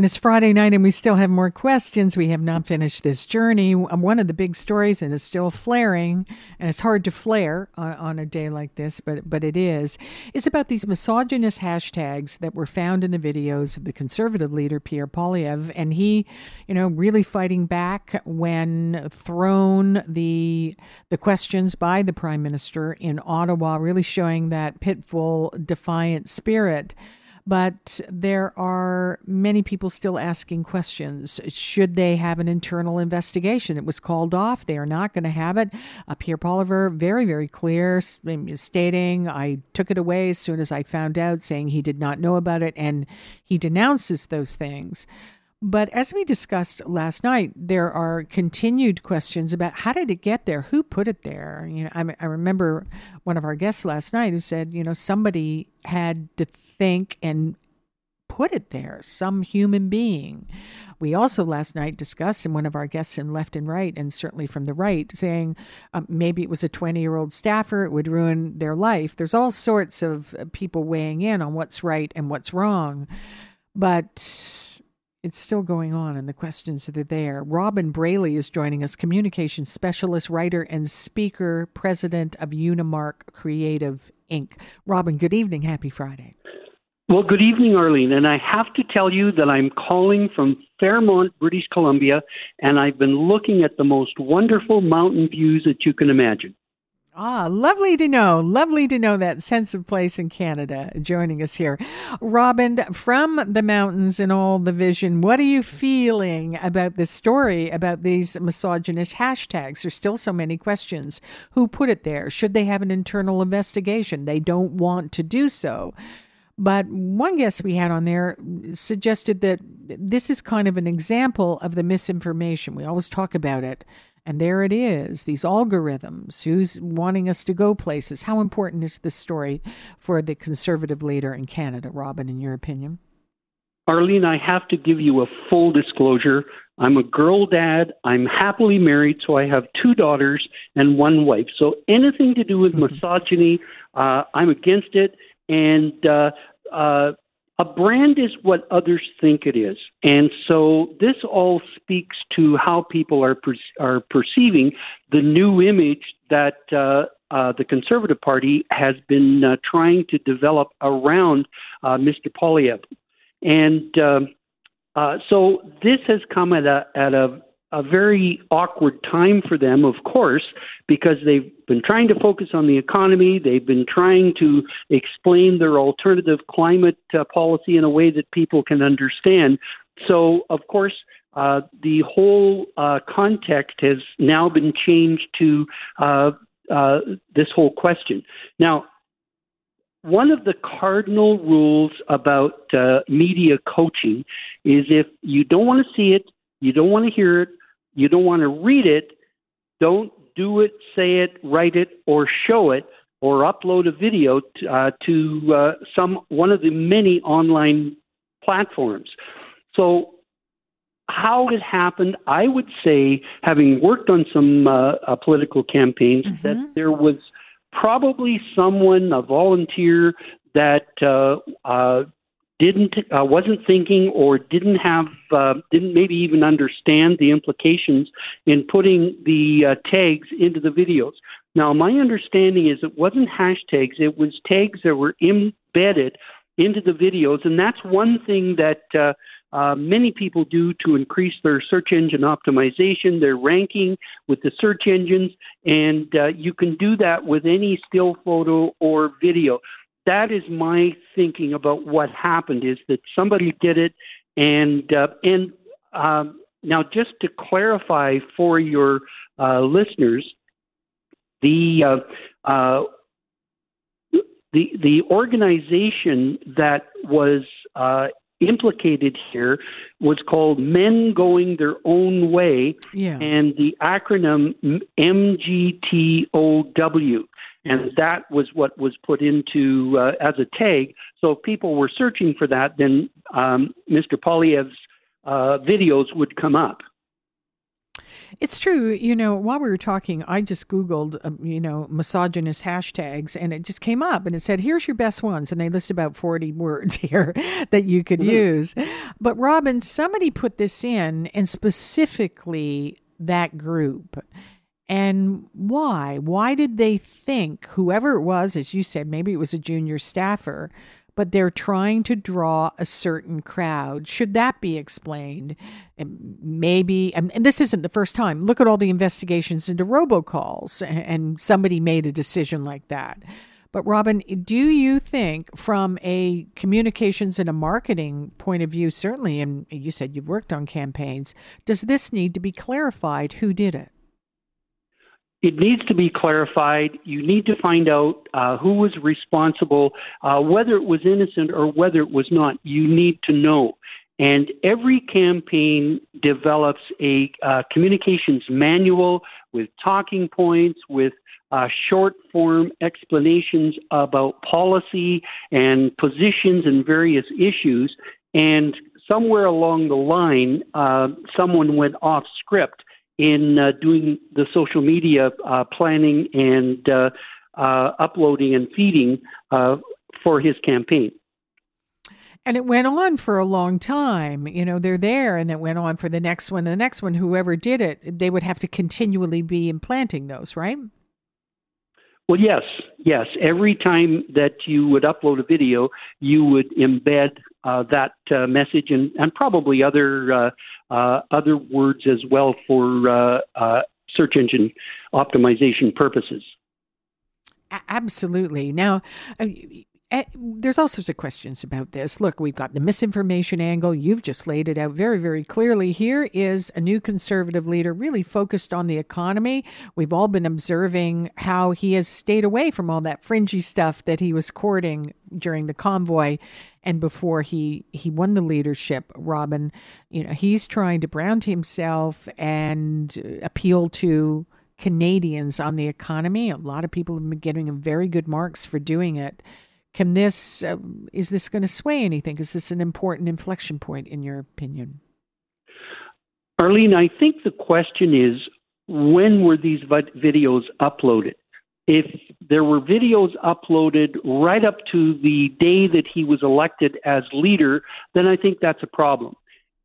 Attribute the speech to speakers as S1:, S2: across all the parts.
S1: And it's Friday night, and we still have more questions. We have not finished this journey. Um, one of the big stories, and it's still flaring, and it's hard to flare on, on a day like this, but but it is. Is about these misogynist hashtags that were found in the videos of the conservative leader Pierre Poilievre, and he, you know, really fighting back when thrown the the questions by the prime minister in Ottawa, really showing that pitful, defiant spirit. But there are many people still asking questions. Should they have an internal investigation? It was called off. They are not going to have it. Uh, Pierre Poilievre, very, very clear, stating, I took it away as soon as I found out, saying he did not know about it, and he denounces those things. But as we discussed last night, there are continued questions about how did it get there? Who put it there? You know, I, I remember one of our guests last night who said, you know, somebody had to think and put it there, some human being. We also last night discussed, and one of our guests in Left and Right, and certainly from the right, saying um, maybe it was a 20 year old staffer, it would ruin their life. There's all sorts of uh, people weighing in on what's right and what's wrong. But it's still going on, and the questions are there. Robyn Braley is joining us, communications specialist, writer, and speaker, president of Unimark Creative Inc. Robyn, good evening. Happy Friday.
S2: Well, good evening, Arlene. And I have to tell you that I'm calling from Fairmont, British Columbia, and I've been looking at the most wonderful mountain views that you can imagine.
S1: Ah, lovely to know. Lovely to know that sense of place in Canada joining us here. Robyn, from the mountains and all the vision, what are you feeling about this story about these misogynist hashtags? There's still so many questions. Who put it there? Should they have an internal investigation? They don't want to do so. But one guest we had on there suggested that this is kind of an example of the misinformation. We always talk about it. And there it is, these algorithms, who's wanting us to go places. How important is this story for the conservative leader in Canada, Robyn, in your opinion?
S2: Arlene, I have to give you a full disclosure. I'm a girl dad. I'm happily married, so I have two daughters and one wife. So anything to do with mm-hmm. misogyny, uh, I'm against it. And uh, uh, a brand is what others think it is, and so this all speaks to how people are per- are perceiving the new image that uh, uh, the Conservative Party has been uh, trying to develop around uh, Mr. Poilievre, and um, uh, so this has come at a at a a very awkward time for them, of course, because they've been trying to focus on the economy. They've been trying to explain their alternative climate uh, policy in a way that people can understand. So, of course, uh, the whole uh, context has now been changed to uh, uh, this whole question. Now, one of the cardinal rules about uh, media coaching is if you don't want to see it, you don't want to hear it, you don't want to read it, don't do it, say it, write it, or show it, or upload a video t- uh, to uh, some one of the many online platforms. So, how it happened, I would say, having worked on some uh, uh political campaigns, mm-hmm. that there was probably someone, a volunteer, that uh, uh, didn't uh, wasn't thinking or didn't have uh, didn't maybe even understand the implications in putting the uh, tags into the videos. Now, my understanding is it wasn't hashtags; it was tags that were embedded into the videos, and that's one thing that. Uh, uh, many people do to increase their search engine optimization, their ranking with the search engines, and uh, you can do that with any still photo or video that is my thinking about what happened is that somebody did it and uh, and um, now just to clarify for your uh, listeners the uh, uh the the organization that was uh, implicated here was called Men Going Their Own Way,
S1: yeah.
S2: and the acronym MGTOW and that was what was put into uh, as a tag. So if people were searching for that, then um, Mr. Poilievre's uh, videos would come up.
S1: It's true. You know, while we were talking, I just Googled, um, you know, misogynist hashtags and it just came up and it said, here's your best ones. And they list about 40 words here that you could mm-hmm. use. But Robyn, somebody put this in and specifically that group. And why? Why did they think, whoever it was, as you said, maybe it was a junior staffer, but they're trying to draw a certain crowd. Should that be explained? And maybe, and this isn't the first time. Look at all the investigations into robocalls, and somebody made a decision like that. But Robyn, do you think, from a communications and a marketing point of view, certainly, and you said you've worked on campaigns, does this need to be clarified? Who did it?
S2: It needs to be clarified. You need to find out uh, who was responsible, uh, whether it was innocent or whether it was not. You need to know. And every campaign develops a uh, communications manual with talking points, with uh, short form explanations about policy and positions and various issues. And somewhere along the line, uh, someone went off script in uh, doing the social media uh, planning and uh, uh uploading and feeding uh, for his campaign.
S1: And it went on for a long time. You know, they're there and it went on for the next one. The next one, whoever did it, they would have to continually be implanting those, right?
S2: Well, yes, yes. Every time that you would upload a video, you would embed uh, that uh, message and, and probably other uh, uh other words as well for uh, uh, search engine optimization purposes.
S1: Absolutely. Now, there's all sorts of questions about this. Look, we've got the misinformation angle. You've just laid it out very, very clearly. Here is a new conservative leader really focused on the economy. We've all been observing how he has stayed away from all that fringy stuff that he was courting during the convoy and before he he won the leadership robyn you know he's trying to brand himself and appeal to canadians on the economy a lot of people have been getting very good marks for doing it can this uh, is this going to sway anything? Is this an important inflection point in your opinion?
S2: Arlene, I think the question is when were these videos uploaded? If there were videos uploaded right up to the day that he was elected as leader, then I think that's a problem.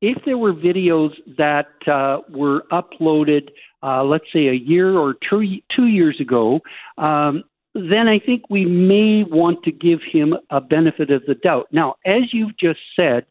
S2: If there were videos that uh, were uploaded, uh, let's say a year or two, years ago, um, then I think we may want to give him a benefit of the doubt. Now, as you've just said,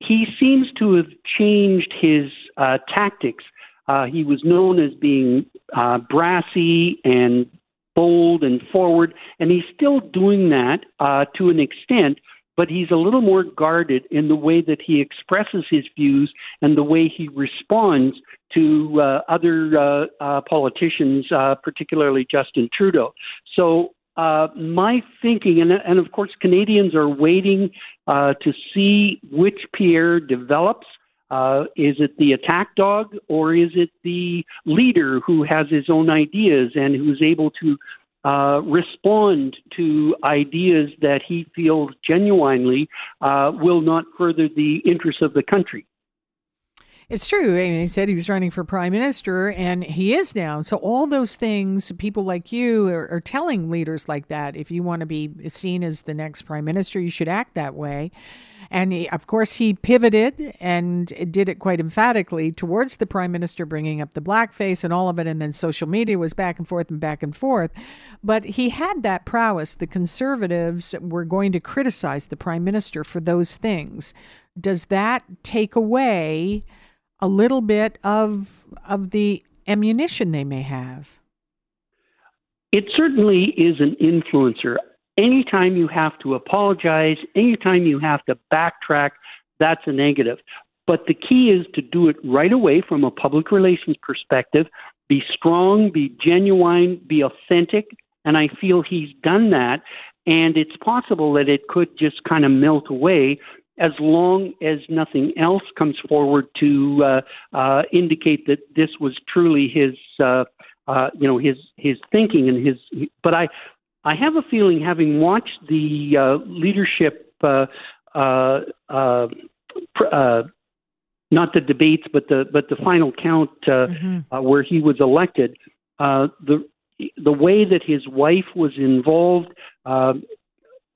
S2: he seems to have changed his uh, tactics. Uh, he was known as being uh, brassy and bold and forward, and he's still doing that uh, to an extent, but he's a little more guarded in the way that he expresses his views and the way he responds to uh, other uh, uh, politicians, uh, particularly Justin Trudeau. So uh, my thinking, and, and, of course, Canadians are waiting to see which Pierre develops. Is it the attack dog, or is it the leader who has his own ideas and who's able to uh, respond to ideas that he feels genuinely uh, will not further the interests of the country.
S1: It's true. Mean, he said he was running for prime minister, and he is now. So all those things, people like you are, are, telling leaders like that. If you want to be seen as the next prime minister, you should act that way. And he, of course, he pivoted and did it quite emphatically towards the prime minister, bringing up the blackface and all of it. And then social media was back and forth and back and forth. But he had that prowess. The conservatives were going to criticize the prime minister for those things. Does that take away? A little bit of of the ammunition they may have.
S2: It certainly is an influencer. Anytime you have to apologize, anytime you have to backtrack, that's a negative. But the key is to do it right away from a public relations perspective. Be strong, be genuine, be authentic. And I feel he's done that. And it's possible that it could just kind of melt away as long as nothing else comes forward to uh, uh, indicate that this was truly his, uh, uh, you know, his his thinking and his. But I, I have a feeling, having watched the uh, leadership uh, uh, uh, not the debates, but the but the final count uh, mm-hmm. uh, where he was elected. Uh, the the way that his wife was involved, uh,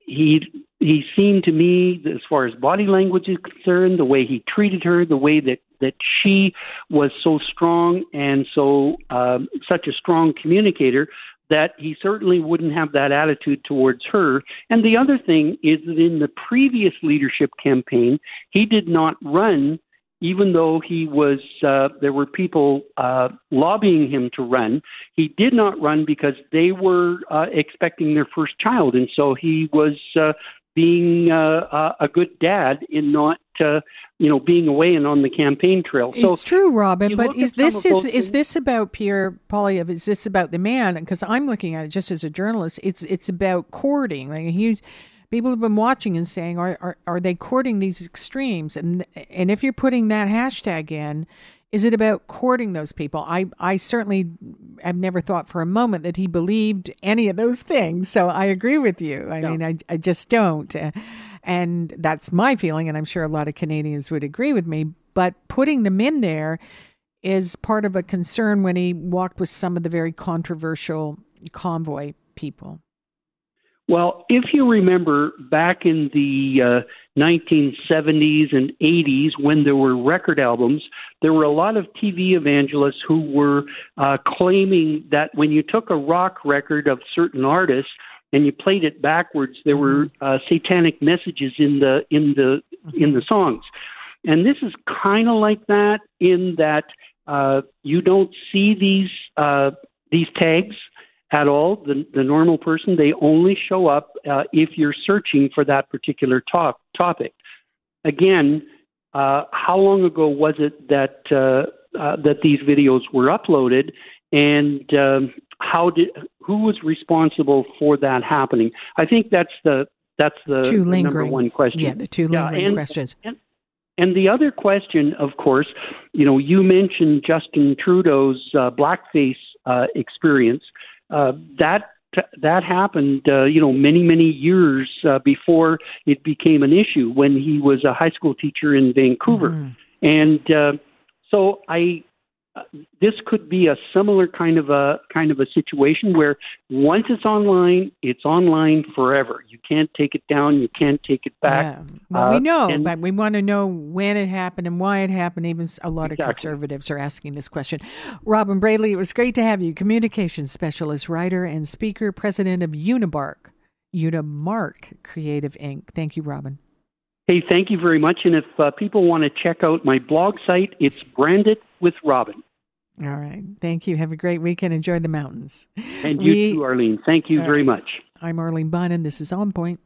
S2: he he seemed to me, as far as body language is concerned, the way he treated her, the way that that she was so strong and so um, such a strong communicator that he certainly wouldn't have that attitude towards her. And the other thing is that in the previous leadership campaign, he did not run even though he was, uh, there were people uh, lobbying him to run. He did not run because they were uh, expecting their first child, and so he was uh, being uh, a good dad in not. Uh, you know, being away and on the campaign trail.
S1: So it's true, Robyn. But is this is is this about Pierre Poilievre? Is this about the man? Because I'm looking at it just as a journalist. It's it's about courting. Like he's people have been watching and saying, are, are, are they courting these extremes? And, and if you're putting that hashtag in, is it about courting those people? I, I certainly have never thought for a moment that he believed any of those things. So I agree with you. I no. mean, I, I just don't. Uh, and that's my feeling. And I'm sure a lot of Canadians would agree with me. But putting them in there is part of a concern when he walked with some of the very controversial convoy people.
S2: Well, if you remember back in the uh, 1970s and 80s when there were record albums, there were a lot of TV evangelists who were uh, claiming that when you took a rock record of certain artists and you played it backwards, there were mm-hmm. uh, satanic messages in the in the in the songs. And this is kind of like that in that uh, you don't see these uh, these tags at all, the, the normal person, they only show up uh, if you're searching for that particular talk, topic. Again, uh, how long ago was it that uh, uh that these videos were uploaded, and um, how did who was responsible for that happening? I think that's the that's the,
S1: two
S2: the number one question.
S1: Yeah, the two lingering yeah, and, questions.
S2: And, and the other question, of course, you know, you mentioned Justin Trudeau's uh, blackface uh, experience uh, that that happened, uh, you know, many many years uh, before it became an issue when he was a high school teacher in Vancouver, mm-hmm. and uh, so I this could be a similar kind of a kind of a situation where once it's online, it's online forever. You can't take it down. You can't take it back.
S1: Yeah. Well, uh, we know, and, but we want to know when it happened and why it happened. Even a lot exactly. of conservatives are asking this question. Robyn Bradley, it was great to have you. Communications specialist, writer, and speaker, president of Unibark, Unimark Creative Inc. Thank you, Robyn.
S2: Hey, thank you very much. And if uh, people want to check out my blog site, it's Branded with Robyn.
S1: All right. Thank you. Have a great weekend. Enjoy the mountains.
S2: And you we, too, Arlene. Thank you very much.
S1: I'm Arlene Bynon. This is On Point.